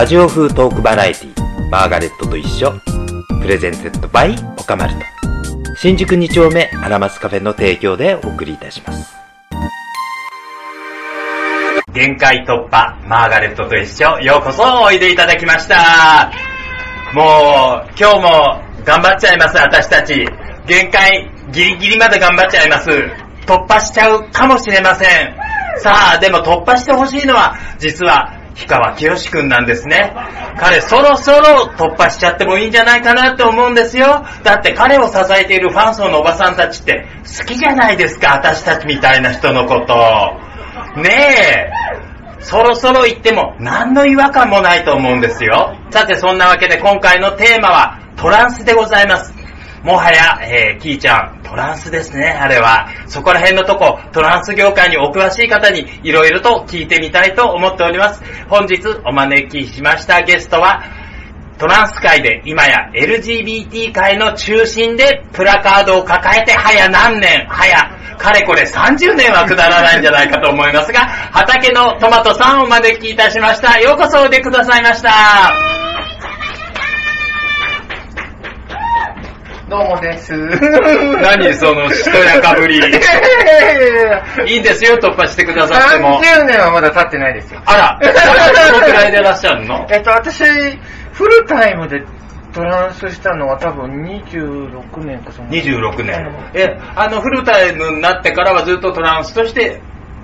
ラジオ風トークバラエティマーガレットと一緒。プレゼンテッドバイオカマルト。新宿2丁目アラマスカフェの提供でお送りいたします。限界突破マーガレットと一緒。ようこそおいでいただきました。もう今日も頑張っちゃいます私たち。限界ギリギリまで頑張っちゃいます。突破しちゃうかもしれません。さあでも突破してほしいのは実は氷川きよしくんなんですね。彼そろそろ突破しちゃってもいいんじゃないかなって思うんですよ。だって彼を支えているファン層のおばさんたちって好きじゃないですか、私たちみたいな人のこと。ねえ。そろそろ言っても何の違和感もないと思うんですよ。さてそんなわけで今回のテーマはトランスでございます。もはや、えー、キーちゃん、トランスですね、あれは。そこら辺のとこ、トランス業界にお詳しい方にいろいろと聞いてみたいと思っております。本日お招きしましたゲストは、トランス界で今や LGBT 界の中心でプラカードを抱えて早何年、早、かれこれ30年はくだらないんじゃないかと思いますが、畑のトマトさんをお招きいたしました。ようこそおいでくださいました。どうもです。何そのしとやかぶり。いいんですよ、突破してくださっても。30年はまだ経ってないですよ。あら、どのくらいでいらっしゃるの？えっと、私、フルタイムでトランスしたのは多分26年かその。26年。え、あの、フルタイムになってからはずっとトランスとして？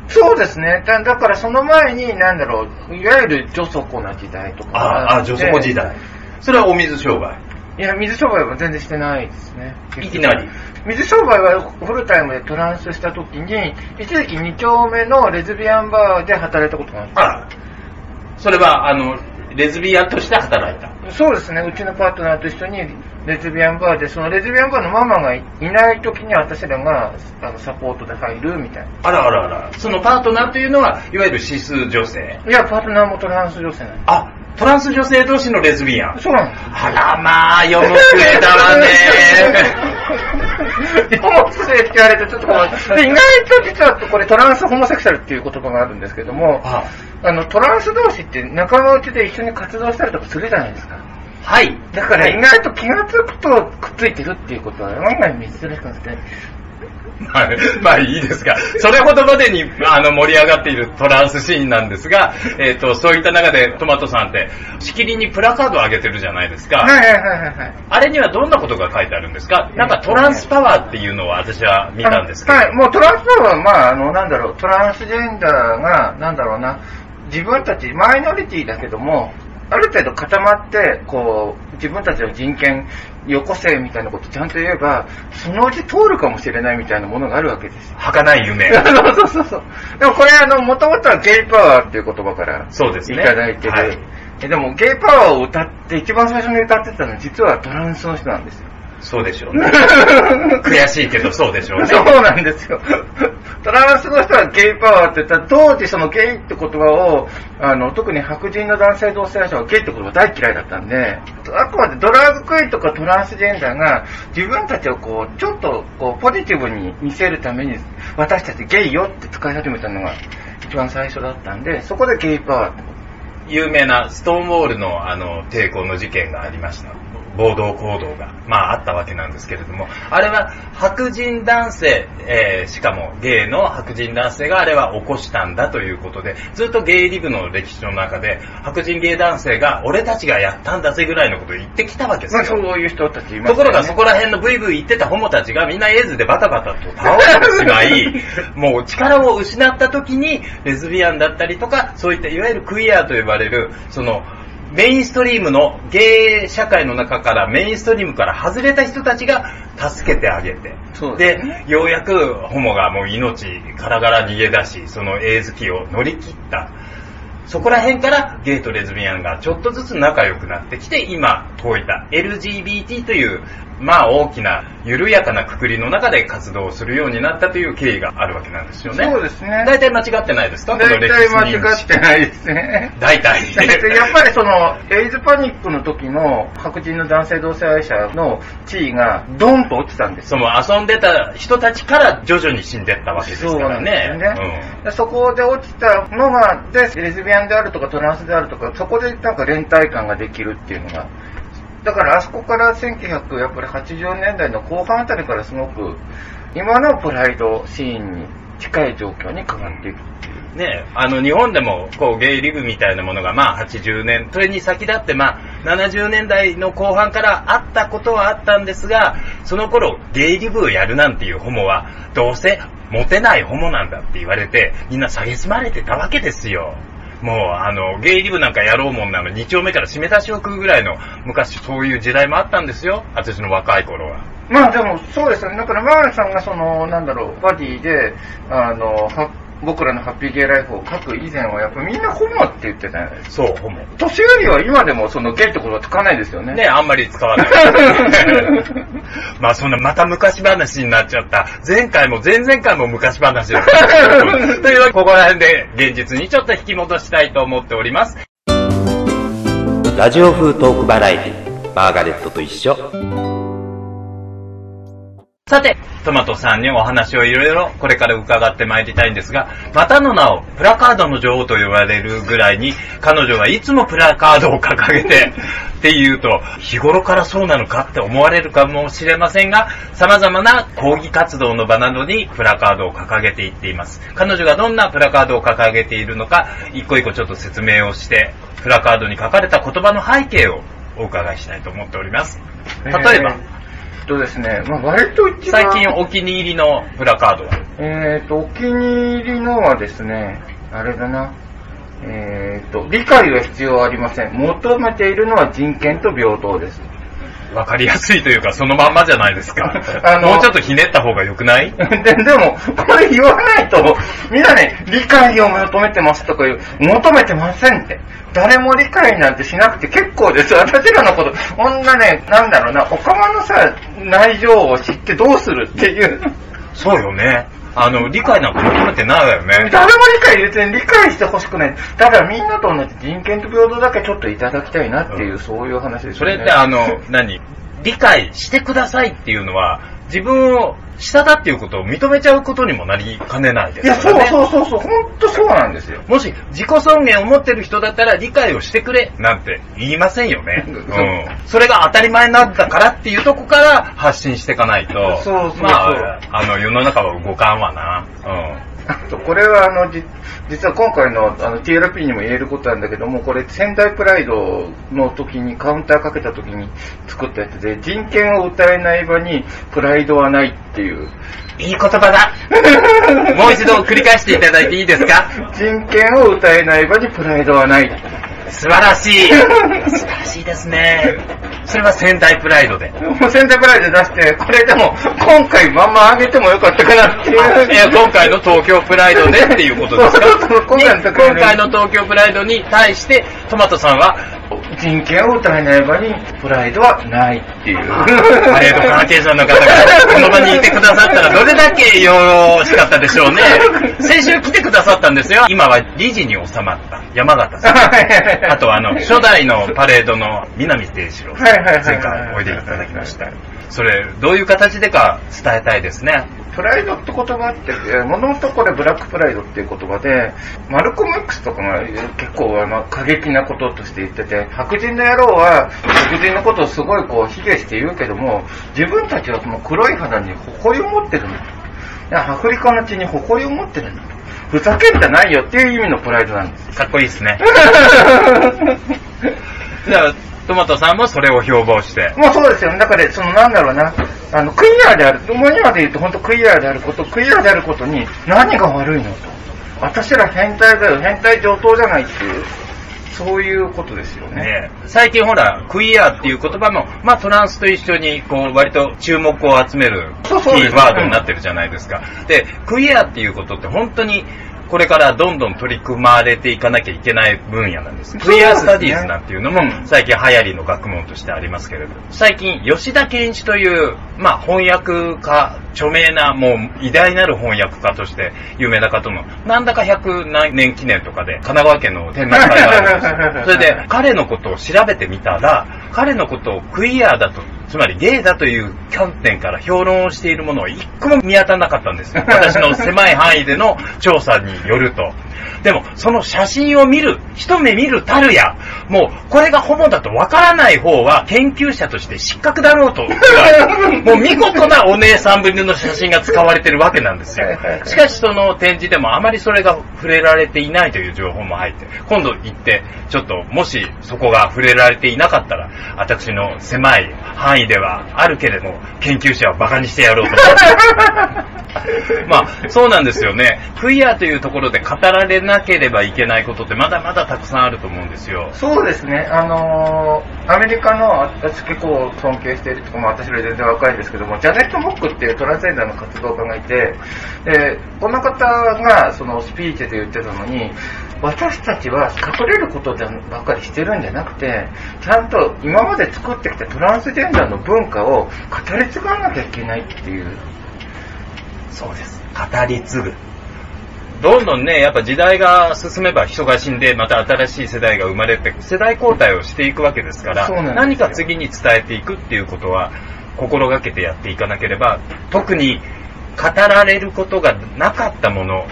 そうですね。だだからその前に、なんだろう、いわゆる女底な時代とか。ああ、女底時代。それはお水商売。いや、水商売は全然してないですね。いきなり。水商売はフルタイムでトランスした時に、一時期2丁目のレズビアンバーで働いたことがあった。あら。それは、あの、レズビアンとして働いたそうですね。うちのパートナーと一緒にレズビアンバーで、そのレズビアンバーのママがいない時に私らがあのサポートで入るみたいな。あらあらあら。そのパートナーというのは、いわゆる指数女性いや、パートナーもトランス女性なんです。あ、トランス女性同士のレズビアン。そうなんです。あらまあ、読む末だわね。読む末って言われてちょっと困る。意外と実はこれトランスホモセクシャルっていう言葉があるんですけども、ああのトランス同士って仲間内で一緒に活動したりとかするじゃないですか。はい。だから意外と気がつくとくっついてるっていうことは案外珍しくて、まあ、まあいいですが、それほどまでにあの盛り上がっているトランスシーンなんですが、えっ、ー、と、そういった中でトマトさんって、しきりにプラカードを上げてるじゃないですか。はいはいはいはい。あれにはどんなことが書いてあるんですか？なんかトランスパワーっていうのを私は見たんですけど。はい、もうトランスパワーは、まあ、あの、なんだろう、トランスジェンダーが、なんだろうな、自分たち、マイノリティだけども、ある程度固まって、こう、自分たちの人権、よこせみたいなことちゃんと言えば、そのうち通るかもしれないみたいなものがあるわけです。儚い夢。そうそうそうそう。でもこれあの、もともとはゲイパワーっていう言葉からそうですね。いただいてる。はい、でもゲイパワーを歌って、一番最初に歌ってたのは実はトランスの人なんですよ。そうでしょうね。悔しいけどそうでしょうね。そうなんですよ。トランスの人はゲイパワーって言ったら、当時そのゲイって言葉を、あの、特に白人の男性同性愛者はゲイって言葉大嫌いだったんで、あくまでドラッグクイーンとかトランスジェンダーが自分たちをこう、ちょっとこう、ポジティブに見せるために、私たちゲイよって使い始めたのが一番最初だったんで、そこでゲイパワーって有名なストーンウォールのあの抵抗の事件がありました。暴動行動が、まああったわけなんですけれども、あれは白人男性、えー、しかもゲイの白人男性があれは起こしたんだということで、ずっとゲイリブの歴史の中で、白人ゲイ男性が俺たちがやったんだぜぐらいのことを言ってきたわけですよ。まあ、そういう人たちいます、ね、ところがそこら辺のブイブイ言ってたホモたちがみんなエイズでバタバタと倒れてしまい、もう力を失った時にレズビアンだったりとか、そういったいわゆるクイアと呼ばれる、そのメインストリームのゲイ社会の中からメインストリームから外れた人たちが助けてあげて、で、ね、ようやくホモがもう命からがら逃げ出し、そのエイズ期を乗り切った。そこら辺からゲイとレズビアンがちょっとずつ仲良くなってきて、今、こういった LGBT という、まあ大きな緩やかなくくりの中で活動するようになったという経緯があるわけなんですよね。そうですね。大体間違ってないですか大体間違ってないですね。大体。やっぱりその、エイズパニックの時の白人の男性同性愛者の地位がドンと落ちたんですその遊んでた人たちから徐々に死んでったわけですからね。そうですね。うん、そこで落ちたのが、で、レズビアンであるとかトランスであるとか、そこでなんか連帯感ができるっていうのが、だからあそこから1980年代の後半あたりからすごく今のプライドシーンに近い状況に変わっていくっていう。ね、あの日本でもこうゲイリブみたいなものがまあ80年、それに先立ってまあ70年代の後半からあったことはあったんですが、その頃ゲイリブをやるなんていうホモはどうせモテないホモなんだって言われてみんな蔑まれてたわけですよ。もう、あの、ゲイリブなんかやろうもんなの、二丁目から締め出しを食うぐらいの、昔そういう時代もあったんですよ、私の若い頃は。まあでも、そうですよね。だから、マーレさんがその、なんだろう、バディで、あの、僕らのハッピーゲイライフを書く以前は、やっぱみんなホモって言ってたじゃないですか。そう、ホモ。年寄りは今でもそのゲイってことは使わないですよね。ね、あんまり使わない。まあそんなまた昔話になっちゃった。前回も前々回も昔話だった。というわけで、ここら辺で現実にちょっと引き戻したいと思っております。ラジオ風トークバラエティ、マーガレットと一緒。さて、トマトさんにお話をいろいろこれから伺ってまいりたいんですが、またの名をプラカードの女王と呼ばれるぐらいに、彼女はいつもプラカードを掲げて、っていうと、日頃からそうなのかって思われるかもしれませんが、様々な抗議活動の場などにプラカードを掲げていっています。彼女がどんなプラカードを掲げているのか、一個一個ちょっと説明をして、プラカードに書かれた言葉の背景をお伺いしたいと思っております。例えば、とですね、まあ、割と一番。最近お気に入りのプラカードは？えっ、と、お気に入りのはですね、あれだな。えっ、と、理解は必要ありません。求めているのは人権と平等です。わかりやすいというか、そのまんまじゃないですか。あのもうちょっとひねった方が良くない？で でも、これ言わないと、みんなね、理解を求めてますとか言う、求めてませんって。誰も理解なんてしなくて結構です。私らのこと、こんなね、なんだろうな、おかまのさ、内情を知ってどうするっていう。そうよね。あの、理解なんか求めてないわよね。誰も理解別に理解してほしくない。だからみんなと同じ人権と平等だけちょっといただきたいなっていう、うん、そういう話ですよね。それってあの、何？理解してくださいっていうのは、自分を下だっていうことを認めちゃうことにもなりかねないです。いや、そうそうそうそう、本当そうなんですよ。もし自己尊厳を持ってる人だったら理解をしてくれなんて言いませんよね。うん。それが当たり前なんだからっていうとこから発信していかないと、そうそうまあ、あの、世の中は動かんわな。うん。これはあの実は今回のあの TLP にも言えることなんだけどもこれ仙台プライドの時にカウンターかけた時に作ったやつで人権を歌えない場にプライドはないっていう。いい言葉だ。もう一度繰り返していただいていいですか？人権を歌えない場にプライドはない素晴らしい素晴らしいですねそれは仙台プライドで。もう仙台プライドで出して、これでも、今回まんま上げてもよかったかなっていう。いや、今回の東京プライドでっていうことですか？今回の東京プライドに対して、トマトさんは、人権を歌えない場にプライドはないっていう。パレード関係者の方がこの場にいてくださったらどれだけよろしかったでしょうね。先週来てくださったんですよ。今は理事に収まった山形さん。あとあの、初代のパレードの南定四郎さん。前回おいでいただきました。それ、どういう形でか伝えたいですね。プライドって言葉って、もともとこれブラックプライドっていう言葉で、マルコム X とかが結構あの過激なこととして言ってて、白人の野郎は白人のことをすごいこう卑下して言うけども、自分たちはその黒い肌に誇りを持ってるんだと。アフリカの地に誇りを持ってるんだと。ふざけんじゃないよっていう意味のプライドなんです。かっこいいですね。トマトさんもそれを標榜して。もうそうですよね。だから、そのなんだろうな、あの、クイアである、もう今で言うと本当クイアであること、クイアであることに何が悪いのと。私ら変態だよ、変態上等じゃないっていう。そういうことですよね。ね最近ほら、クイアっていう言葉も、まあトランスと一緒に、こう、割と注目を集めるキーワードになってるじゃないですか。で、クイアっていうことって本当に、これからどんどん取り組まれていかなきゃいけない分野なんです。そうですね VR スタディーズなんていうのもうん最近流行りの学問としてありますけれど、最近吉田健一という、まあ翻訳家、著名なもう偉大なる翻訳家として有名な方の、なんだか100何年記念とかで神奈川県の展覧会があるんですよ。それで彼のことを調べてみたら、彼のことをクイアだと、つまりゲイだという観点から評論をしているものは一個も見当たらなかったんですよ。私の狭い範囲での調査によると。でも、その写真を見る、一目見るたるや、もう、これがホモだとわからない方は、研究者として失格だろうと。もう見事なお姉さんぶりの写真が使われてるわけなんですよ。しかし、その展示でもあまりそれが触れられていないという情報も入って、今度行って、ちょっと、もしそこが触れられていなかったら、私の狭い範囲ではあるけれども、研究者は馬鹿にしてやろうと思って。まあ、そうなんですよね。クイアというところで語られなければいけないことってまだまだたくさんあると思うんですよ。そうですね、あのーアメリカの私結構尊敬しているとか、まあ、私より全然若いんですけども、ジャネット・モックっていうトランスジェンダーの活動家がいて、でこの方がそのスピーチで言ってたのに、私たちは隠れることばっかりしてるんじゃなくて、ちゃんと今まで作ってきたトランスジェンダーの文化を語り継がなきゃいけないっていう。そうです。語り継ぐ。どんどんね、やっぱ時代が進めば人が死んで、また新しい世代が生まれて、世代交代をしていくわけですから、何か次に伝えていくっていうことは、心がけてやっていかなければ、特に語られることがなかったもの、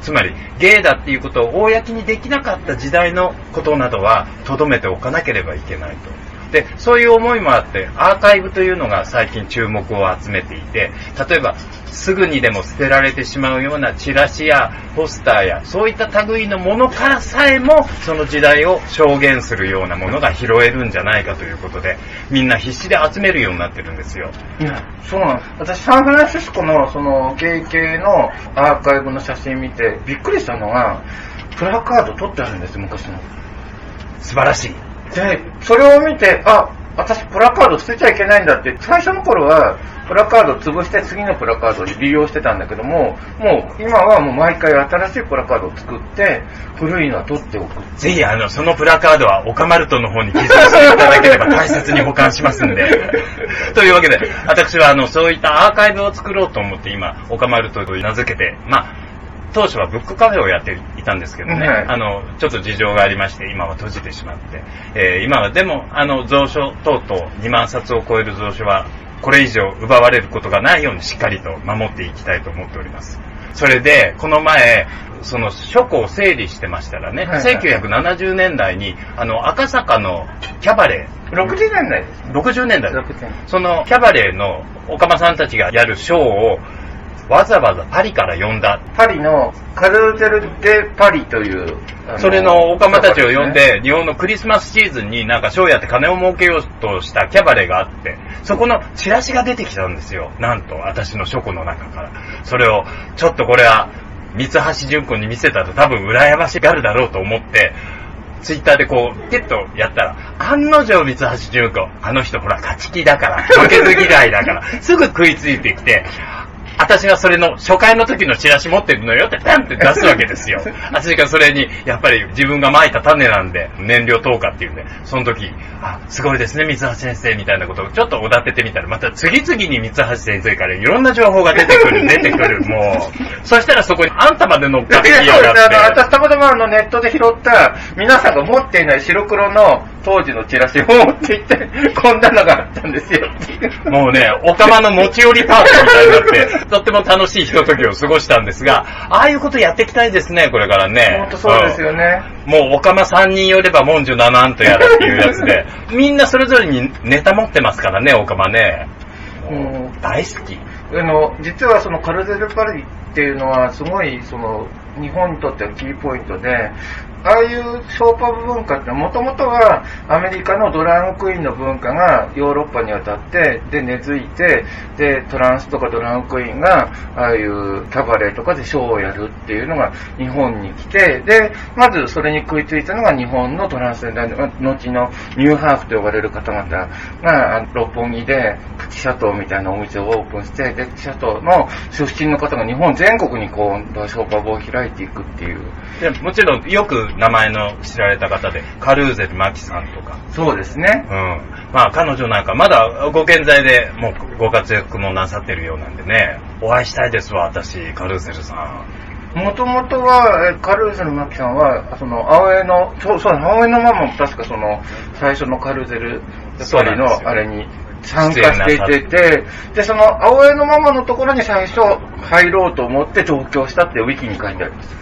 つまり、ゲイだっていうことを公にできなかった時代のことなどは、留めておかなければいけないと。で、そういう思いもあって、アーカイブというのが最近注目を集めていて、例えば、すぐにでも捨てられてしまうようなチラシやポスターや、そういった類のものからさえも、その時代を証言するようなものが拾えるんじゃないかということで、みんな必死で集めるようになってるんですよ。いや、そうなんです。私、サンフランシスコの、その、ゲイ系のアーカイブの写真見て、びっくりしたのが、プラカード取ってあるんです、昔の。素晴らしい。で、それを見て、あ、私プラカード捨てちゃいけないんだって、最初の頃は、プラカードを潰して次のプラカードを利用してたんだけども、もう、今はもう毎回新しいプラカードを作って、古いのは取っておく。ぜひ、あの、そのプラカードは、オカマルトの方に寄贈していただければ大切に保管しますんで。というわけで、私は、あの、そういったアーカイブを作ろうと思って、今、オカマルトと名付けて、まあ、当初はブックカフェをやっていたんですけどね、はい。あの、ちょっと事情がありまして、今は閉じてしまって、えー今はでも、あの、蔵書等々2万冊を超える蔵書は、これ以上奪われることがないようにしっかりと守っていきたいと思っております。それで、この前、その書庫を整理してましたらね、はい。はい1970年代に、あの、赤坂のキャバレー、60年代です。60年代。60年代そのキャバレーのおかまさんたちがやるショーをわざわざパリから呼んだ。パリのカルーゼル・デ・パリという、あそれのおかまたちを呼んで、日本のクリスマスシーズンになんかショーやって金を儲けようとしたキャバレーがあって、そこのチラシが出てきたんですよ。なんと、私の書庫の中から。それを、ちょっとこれは、三橋純子に見せたら多分羨ましがるだろうと思って、ツイッターでこう、ピッとやったら、案の定三橋純子、あの人ほら勝ち気だから、負けず嫌いだから、すぐ食いついてきて、私がそれの初回の時のチラシ持ってるのよってパンって出すわけですよ。私がそれに、やっぱり自分が蒔いた種なんで、燃料投下っていうんで、その時、あ、すごいですね、三橋先生みたいなことをちょっとおだててみたら、また次々に三橋先生からいろんな情報が出てくる、出てくる、もう。そしたらそこにあんたまで乗っかってきやそうですあのがって。私たまたまあのネットで拾った皆さんが持っていない白黒の当時のチラシを持っていって、こんなのがあったんですよっていう。もうね、おかまの持ち寄りパーティーみたいになって、とっても楽しいひとときを過ごしたんですが、ああいうことやっていきたいですね、これからね。本当そうですよね。うん。もう、おかま3人寄れば文殊七なんとやらっていうやつで、みんなそれぞれにネタ持ってますからね、おかまね。もう大好き。あの、実はそのカルゼルパリっていうのはすごいその日本にとってはキーポイントで、ああいうショーパブ文化ってもともとはアメリカのドラァグクイーンの文化がヨーロッパに渡って、で、根付いて、で、トランスとかドラァグクイーンが、ああいうキャバレーとかでショーをやるっていうのが日本に来て、で、まずそれに食いついたのが日本のトランスジェンダーの、後のニューハーフと呼ばれる方々が、六本木でプチシャトーみたいなお店をオープンして、で、シャトーの出身の方が日本全国にこう、ショーパブを開いていくっていう。でもちろんよく名前の知られた方で、カルーゼル・マキさんとか、そうですねう。ん。まあ彼女なんかまだご健在でもうご活躍もなさってるようなんでね、お会いしたいですわ、私、カルーゼルさん。もともとは、えカルーゼル・マキさんは、その、青江の、そう、そう、青江のママも確かその、最初のカルーゼル、やっぱりの、あれに参加していてて、で、その、青江のママのところに最初入ろうと思って上京したってウィキに書いてあります。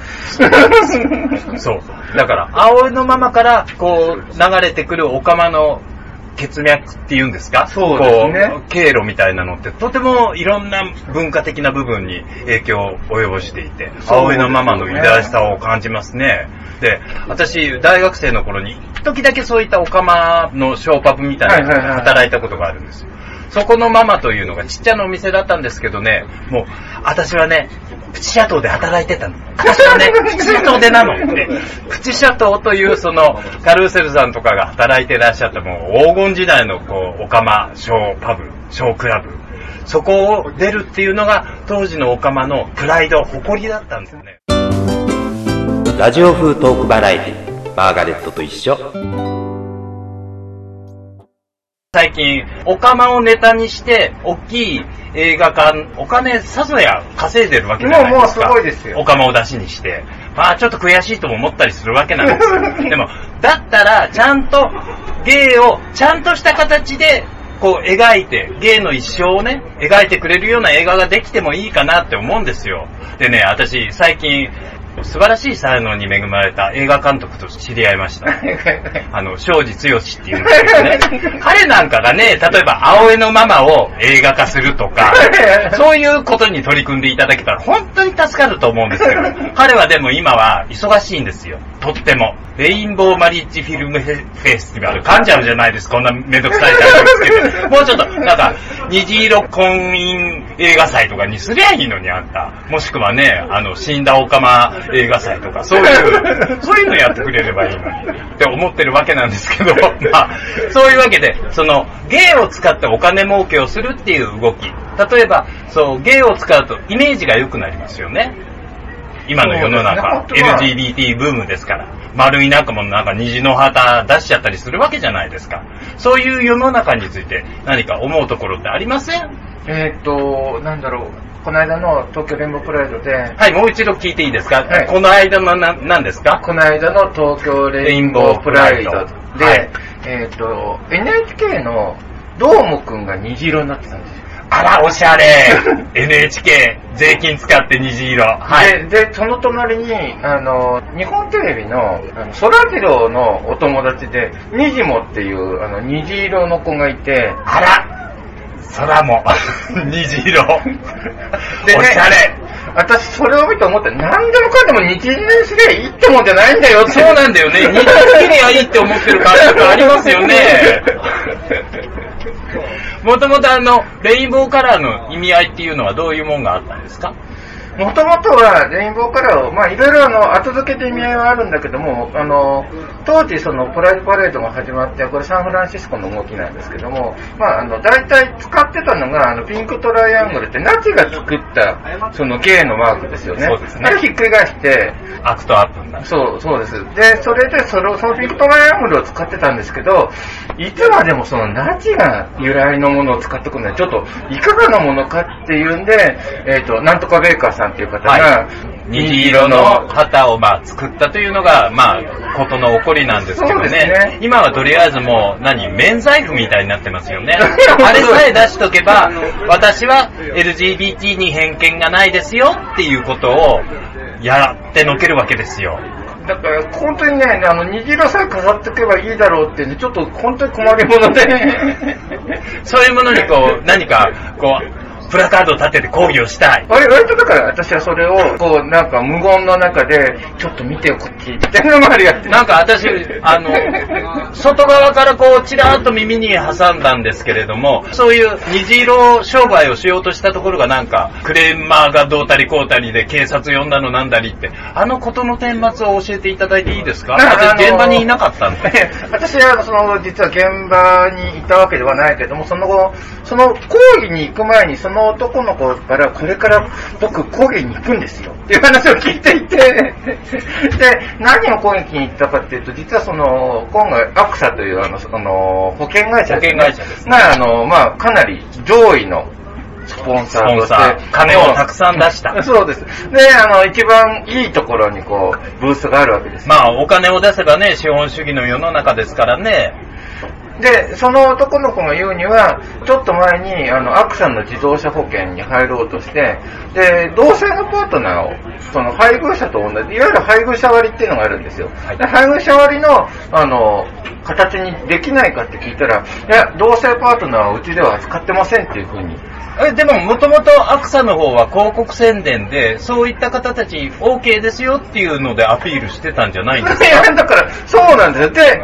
そう。だから、葵のままから、こう、流れてくるオカマの血脈っていうんですか？そうですね経路みたいなのって、とてもいろんな文化的な部分に影響を及ぼしていて、葵のママの偉大さを感じますね。で、私、大学生の頃に、時だけそういったオカマのショーパブみたいなの働いたことがあるんですよ。そこのママというのがちっちゃなお店だったんですけどね、もう、私はね、プチシャトーで働いてたの。私はね、プチシャトーでなの。プチシャトーというその、カルーセルさんとかが働いてらっしゃったもう黄金時代のこう、オカマ、ショーパブ、ショークラブ。そこを出るっていうのが当時のオカマのプライド、誇りだったんですよね。ラジオ風トークバラエティマーガレットと一緒最近、オカマをネタにして、大きい映画館、お金さぞや稼いでるわけじゃないですか。もうもうすごいですよオカマを出しにして。まあちょっと悔しいとも思ったりするわけなんですよ。でも、だったら、ちゃんと、芸を、ちゃんとした形で、こう描いて、芸の一生をね、描いてくれるような映画ができてもいいかなって思うんですよ。でね、私、最近、素晴らしい才能に恵まれた映画監督と知り合いました。あの、庄司剛っていうんですけどね。彼なんかがね、例えば、青江のママを映画化するとか、そういうことに取り組んでいただけたら本当に助かると思うんですよ。彼はでも今は忙しいんですよ。とっても。レインボーマリッジフィルムフェスティバル。噛んじゃうじゃないですこんなめんどくさいタイトルつけて。もうちょっと、虹色婚姻映画祭とかにすりゃいいのにあんた。もしくはね、あの、死んだオカマ映画祭とか、そういう、そういうのやってくれればいいのに。って思ってるわけなんですけど、まあ、そういうわけで、その、芸を使ってお金儲けをするっていう動き。例えば、そう、芸を使うとイメージが良くなりますよね。今の世の中、ね LGBT ブームですから。丸い仲間のなんか虹の旗出しちゃったりするわけじゃないですか。そういう世の中について何か思うところってありません？えーっと、なんだろう。この間の東京レインボープライドで、はい、もう一度聞いていいですか、はいこの間のな、何ですか？この間の東京レインボープライドで、はいえーっと、NHK のどーもくんが虹色になってたんですよ。あら、おしゃれ !NHK、税金使って虹色。はい。で、で、その隣に、あの、日本テレビの、あの、そらジローのお友達で、にじもっていう、あの、虹色の子がいて、あら空も、虹色。でおしゃれ私それを見て思って、何でもかんでも日銀にすりゃいいってもんじゃないんだよ。そうなんだよね。日本つけりゃいいって思ってる感覚ありますよね。もともとあの、レインボーカラーの意味合いっていうのはどういうもんがあったんですか？もともとはレインボーカラーを、まあいろいろあの、後付けで意味合いはあるんだけども、あの、当時そのプライドパレードが始まって、これサンフランシスコの動きなんですけども、まああの、大体使ってたのが、あの、ピンクトライアングルってナチが作った、そのゲイのマークですよね。そうですねあれひっくり返して、 ACT UP になる。そう、そうです。で、それで、その、そのピンクトライアングルを使ってたんですけど、いつまでもそのナチが由来のものを使ってくるのは、ちょっと、いかがなものかっていうんで、えっ、と、なんとかベーカーさんっていう方が、はい虹色の旗をまあ作ったというのが、まあ、ことの起こりなんですけどねね。今はとりあえずもう、何、免罪符みたいになってますよね。あれさえ出しとけば、私は LGBT に偏見がないですよっていうことをやってのけるわけですよ。だから、本当にね、あの、虹色さえ飾っておけばいいだろうってね、ちょっと本当に困りもので。そういうものにこう、何か、こう、プラカードを立てて抗議をしたい。割割とだから私はそれを、こう、なんか無言の中で、ちょっと見てよ、こっち、みたいなのまでやってなんか私、あの、外側からこう、ちらーっと耳に挟んだんですけれども、そういう虹色商売をしようとしたところがなんか、クレーマーがどうたりこうたりで警察呼んだのなんだりって、あのことの顛末を教えていただいていいですか？私現場にいなかったんで。私はその実は現場にいたわけではないけれども、その後、その講義に行く前に、その男の子から、これから僕講義に行くんですよ。っていう話を聞いていて、で、何を講義に行ったかっていうと、実はその、今回、アクサというあの、その保険会社保険会社ですね。が、あの、まあ、かなり上位のスポンサーとして。金をたくさん出した。そうです。で、あの、一番いいところにこう、ブースがあるわけですよ。まあ、お金を出せばね、資本主義の世の中ですからね。で、その男の子が言うには、ちょっと前に、あの、アクサンの自動車保険に入ろうとして、で、同性のパートナーを、その配偶者と同じ、いわゆる配偶者割っていうのがあるんですよ。はいで配偶者割の、あの、形にできないかって聞いたら、いや、同性パートナーはうちでは扱ってませんっていうふうに。えでも、もともとアクサの方は広告宣伝で、そういった方たち OK ですよっていうのでアピールしてたんじゃないんです いや、かだから、そうなんですよ。で、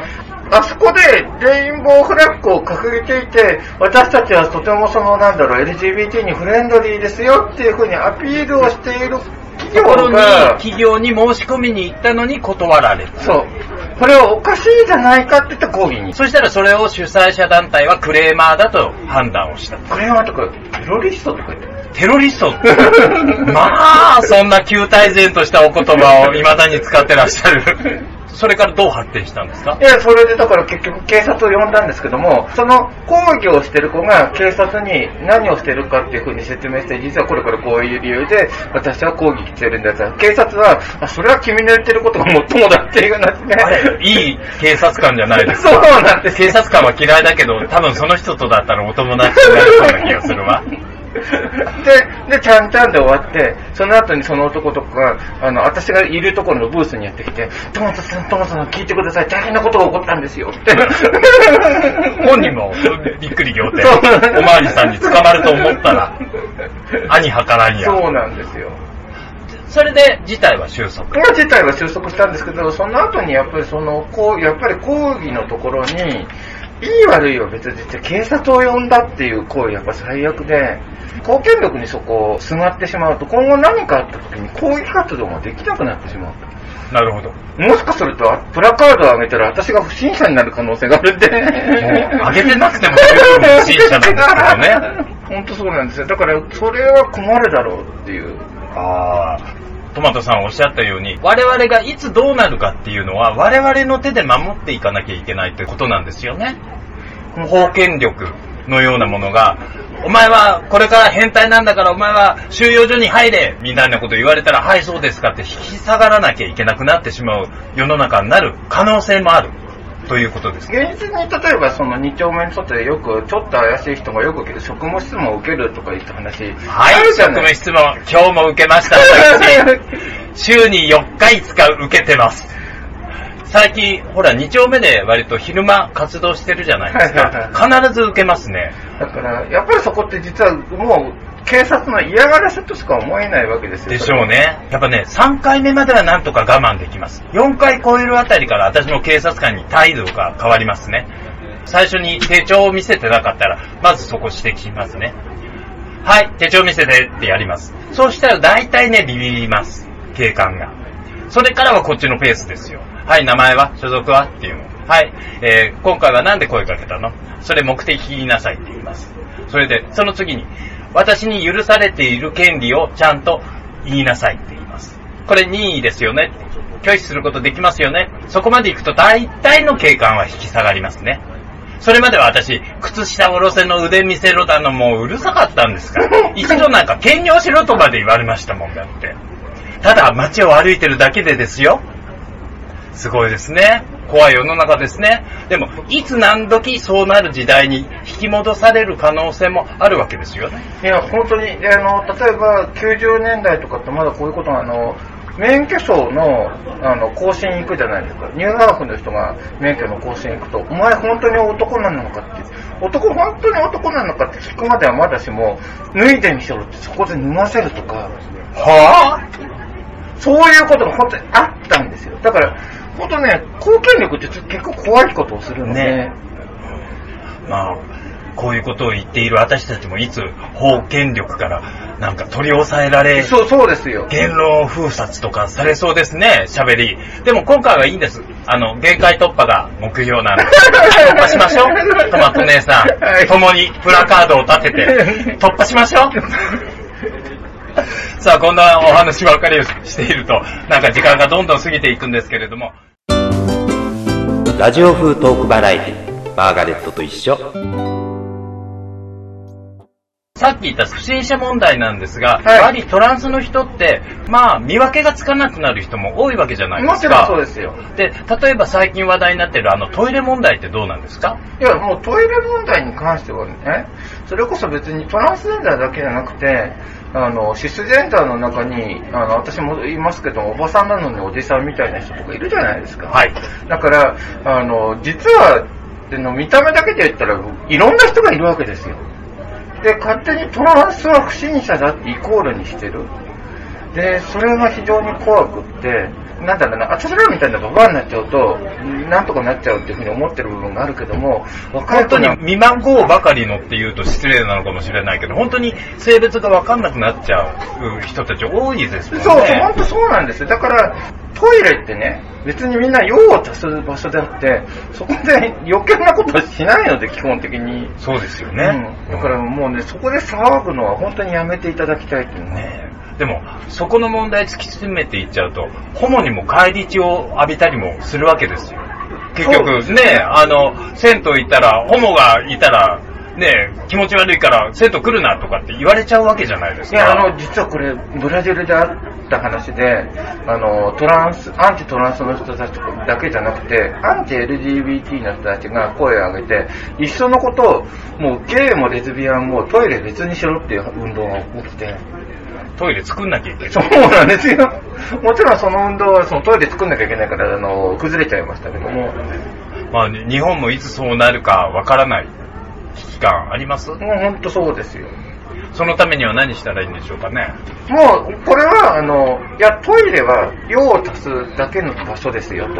あそこでレインボーフラッグを掲げていて、私たちはとてもその、なんだろう、LGBT にフレンドリーですよっていうふうにアピールをしている企業ところに、が、企業に申し込みに行ったのに断られた。そう。これはおかしいじゃないかって言って抗議に。そしたらそれを主催者団体はクレーマーだと判断をした。これはとか、テロリストとか言って。テロリスト まあ、そんな旧態然としたお言葉を未だに使ってらっしゃる。それからどう発展したんですか？いや、それでだから結局警察を呼んだんですけども、その抗議をしてる子が警察に何をしてるかっていうふうに説明して、実はこれからこういう理由で私は抗議してるんだって警察は、あそれは君の言ってることがもっともだっていう話で、あれ、いい警察官じゃないですか。そうなんです警察官は嫌いだけど、多分その人とだったらお友達になるそうな気がするわ。で、で、ちゃんちゃんで終わって、その後にその男とかが、あの、私がいるところのブースにやってきて、トマトさん、トマトさん、聞いてください。大変なことが起こったんですよ。って。本人もびっくり仰天。おまわりさんに捕まると思ったら、兄はからんや。そうなんですよ。それで事態は収束。今自体は収束したんですけど、その後にやっぱりその、こう、やっぱり抗議のところに、いい悪いは別に警察を呼んだっていう行為やっぱ最悪で、公権力にそこをすがってしまうと、今後何かあった時に抗議活動ができなくなってしまう。なるほど。もしかすると、プラカードを上げたら私が不審者になる可能性があるんで。もう上げてなくても不審者なんですけどね。本当そうなんですよ。だから、それは困るだろうっていう。ああ。トマトさんおっしゃったように、我々がいつどうなるかっていうのは、我々の手で守っていかなきゃいけないってことなんですよね。封建力のようなものが、お前はこれから変態なんだからお前は収容所に入れみたいなこと言われたら、はいそうですかって引き下がらなきゃいけなくなってしまう世の中になる可能性もあるということです。現実に例えばその2丁目に外でよくちょっと怪しい人がよく職務質問を受けるとか言った話はい、職務質問、今日も受けました、私。週に4日5日受けてます。最近、ほら、2丁目で割と昼間活動してるじゃないですか。必ず受けますね。だからやっぱりそこって実はもう警察の嫌がらせとしか思えないわけですよでしょうね。やっぱね、3回目まではなんとか我慢できます。4回超えるあたりから私も警察官に態度が変わりますね。最初に手帳を見せてなかったら、まずそこ指摘しますね。はい、手帳見せてってやります。そうしたら大体ね、ビビります。警官が。それからはこっちのペースですよ。はい、名前は？所属は？っていうの。はい、えー、今回はなんで声かけたの？それ目的言いなさいって言います。それで、その次に、私に許されている権利をちゃんと言いなさいって言います。これ任意ですよね。拒否することできますよね。そこまで行くと大体の警官は引き下がりますね。それまでは私、靴下下ろせの腕見せろだのもううるさかったんですから。一度なんか兼業しろとまで言われましたもんだって。ただ街を歩いてるだけでですよ。すごいですね。怖い世の中ですね。でも、いつ何時そうなる時代に引き戻される可能性もあるわけですよね。いや本当にあの例えば90年代とかってまだこういうことがあの免許証のあの更新行くじゃないですか。ニューハーフの人が免許の更新行くと、お前本当に男なのかって、男、本当に男なのかって聞くまではまだしも、脱いでみせろってそこで脱がせるとか、はそういうことが本当にあったんですよ。だから、本当ね、貢献力って結構怖いことをするので、ねぁまあ、こういうことを言っている私たちもいつ法権力からなんか取り押さえられ、そう、そうですよ。言論封殺とかされそうですね、喋り。でも今回はいいんです。あの、限界突破が目標なので、突破しましょう。トマト姉さはいん、共にプラカードを立てて、突破しましょう。さあ、こんなお話ばかりをしていると、なんか時間がどんどん過ぎていくんですけれども、ラジオ風トークバラエティマーガレットと一緒。さっき言った不審者問題なんですが、はいやはりトランスの人って、まあ、見分けがつかなくなる人も多いわけじゃないですもちろんか。そうですよ。で、例えば最近話題になってるあのトイレ問題ってどうなんですか？いや、もうトイレ問題に関してはね、それこそ別にトランスジェンダーだけじゃなくて、あの、シスジェンダーの中に、あの、私も言いますけども、おばさんなのにおじさんみたいな人とかいるじゃないですか。はい。だから、あの、実は、見た目だけで言ったら、いろんな人がいるわけですよ。で、勝手にトランスは不審者だってイコールにしてる。で、それが非常に怖くって、なんだろうな、私らみたいなババアになっちゃうと、なんとかなっちゃうっていうふうに思ってる部分があるけども、若い本当に未満号ばかりのっていうと失礼なのかもしれないけど、本当に性別がわかんなくなっちゃう人たち多いですもんね。そうそう、本当そうなんですよ。だから、トイレってね、別にみんな用を足す場所であって、そこで余計なことはしないので、基本的に。そうですよね。うん、だからもうね、そこで騒ぐのは本当にやめていただきたいっていうね。ねでも、そこの問題突き詰めていっちゃうと、ホモにも返り血を浴びたりもするわけですよ。結局ね、あの、銭湯行ったら、ホモがいたら、ね、気持ち悪いから銭湯来るなとかって言われちゃうわけじゃないですか。いや、あの、実はこれ、ブラジルであった話で、あの、トランス、アンチトランスの人たちだけじゃなくて、アンチ LGBT の人たちが声を上げて、一緒のことを、もうゲイもレズビアンもトイレ別にしろっていう運動が起きて、トイレ作んなきゃいけない。そうなんですよ。もちろんその運動はそのトイレ作んなきゃいけないから、あの、崩れちゃいましたけども、まあ、日本もいつそうなるかわからない危機感あります？もう本当そうですよ。そのためには何したらいいんでしょうかね？もう、これは、あの、いや、トイレは用を足すだけの場所ですよ、と。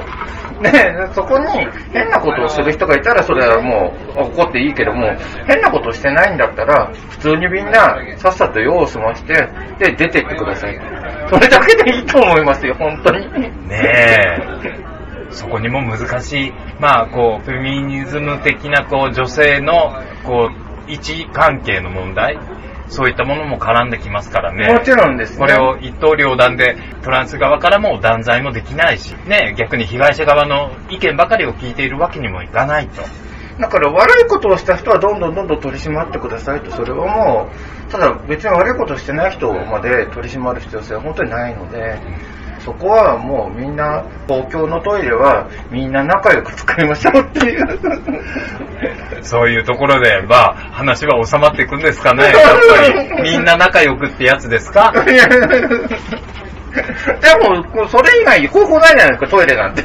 で、そこに変なことをする人がいたら、それはもう怒っていいけども、変なことをしてないんだったら、普通にみんな、さっさと用を済まして、で、出てってください。それだけでいいと思いますよ、本当に。ねえ。そこにも難しい、まあ、こう、フェミニズム的な、こう、女性の、こう、位置関係の問題、そういったものも絡んできますからね。もちろんですね。これを一刀両断でトランス側からも断罪もできないし、ね、逆に被害者側の意見ばかりを聞いているわけにもいかないと。だから悪いことをした人はどんどんどんどん取り締まってくださいと、それはもう、ただ別に悪いことをしてない人まで取り締まる必要性は本当にないので、そこはもうみんな、公共のトイレはみんな仲良く使いましょうっていう。そういうところで、まあ、話は収まっていくんですかね、やっぱり。みんな仲良くってやつですか？でも、それ以外方法ないじゃないですか、トイレなんて。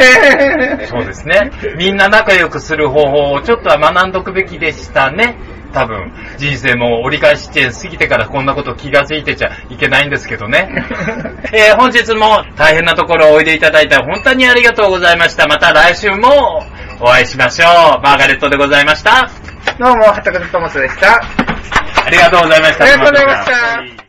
そうですね。みんな仲良くする方法をちょっとは学んどくべきでしたね。多分、人生も折り返し地点過ぎてからこんなこと気がついてちゃいけないんですけどね。えー本日も大変なところおいでいただいて本当にありがとうございました。また来週もお会いしましょう。マーガレットでございました。どうも、畑田トマスでした。ありがとうございました。ありがとうございました